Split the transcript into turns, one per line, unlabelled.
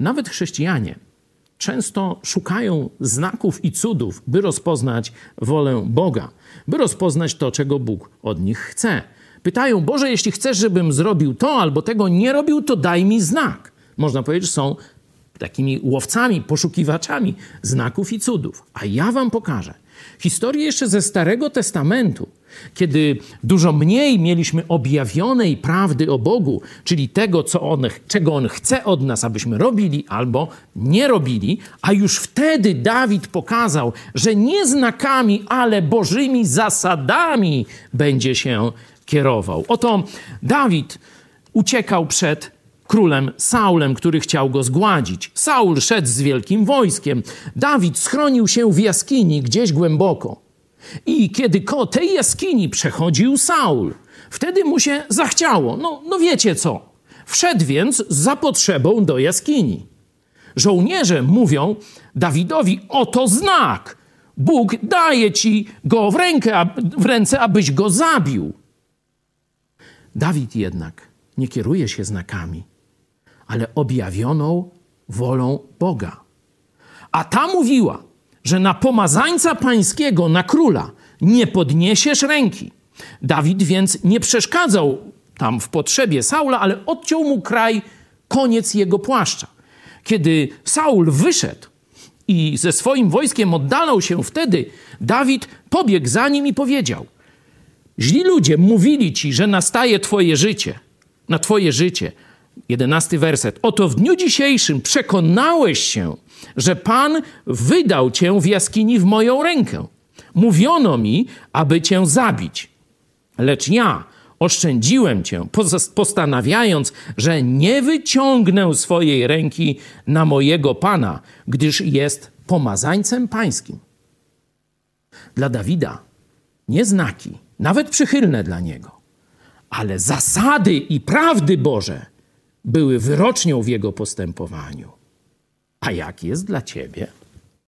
Nawet chrześcijanie często szukają znaków i cudów, by rozpoznać wolę Boga, by rozpoznać to, czego Bóg od nich chce. Pytają, Boże, jeśli chcesz, żebym zrobił to albo tego nie robił, to daj mi znak. Można powiedzieć, że są takimi łowcami, poszukiwaczami znaków i cudów. A ja wam pokażę historię jeszcze ze Starego Testamentu, kiedy dużo mniej mieliśmy objawionej prawdy o Bogu, czyli tego, co on, czego On chce od nas, abyśmy robili albo nie robili, a już wtedy Dawid pokazał, że nie znakami, ale Bożymi zasadami będzie się kierował. Oto Dawid uciekał przed królem Saulem, który chciał go zgładzić. Saul szedł z wielkim wojskiem. Dawid schronił się w jaskini gdzieś głęboko. I kiedy ko tej jaskini przechodził Saul, wtedy mu się zachciało. No, no wiecie co. Wszedł więc za potrzebą do jaskini. Żołnierze mówią Dawidowi: Oto znak. Bóg daje ci go w, rękę, w ręce, abyś go zabił. Dawid jednak nie kieruje się znakami, ale objawioną wolą Boga. A ta mówiła, że na pomazańca pańskiego, na króla, nie podniesiesz ręki. Dawid więc nie przeszkadzał tam w potrzebie Saula, ale odciął mu kraj, koniec jego płaszcza. Kiedy Saul wyszedł i ze swoim wojskiem oddalał się wtedy, Dawid pobiegł za nim i powiedział: Źli ludzie mówili ci, że nastaje twoje życie, na twoje życie. Jedenasty werset. Oto w dniu dzisiejszym przekonałeś się, że Pan wydał cię w jaskini w moją rękę. Mówiono mi, aby cię zabić. Lecz ja oszczędziłem cię, postanawiając, że nie wyciągnę swojej ręki na mojego Pana, gdyż jest pomazańcem pańskim. Dla Dawida nie znaki, nawet przychylne dla niego, ale zasady i prawdy Boże były wyrocznią w jego postępowaniu. A jak jest dla ciebie?